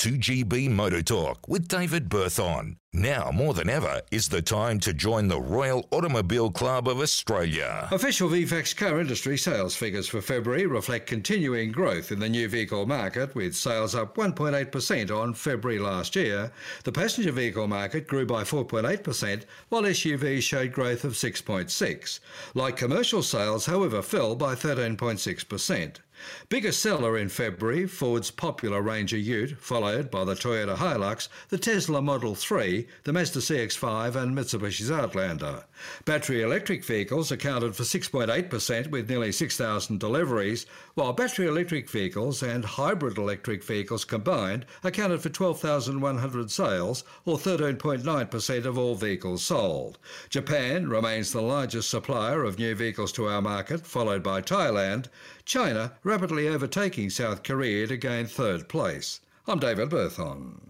2GB Motor Talk with David Berthon. Now more than ever is the time to join the Royal Automobile Club of Australia. Official VFACTS car industry sales figures for February reflect continuing growth in the new vehicle market, with sales up 1.8% on February last year. The passenger vehicle market grew by 4.8%, while SUVs showed growth of 6.6. Light commercial sales, however, fell by 13.6%. Biggest seller in February, Ford's popular Ranger Ute, followed by the Toyota Hilux, the Tesla Model 3, the Mazda CX5 and Mitsubishi's Outlander. Battery electric vehicles accounted for 6.8% with nearly 6,000 deliveries, while battery electric vehicles and hybrid electric vehicles combined accounted for 12,100 sales or 13.9% of all vehicles sold. Japan remains the largest supplier of new vehicles to our market, followed by Thailand. China rapidly overtaking South Korea to gain third place. I'm David Berthon.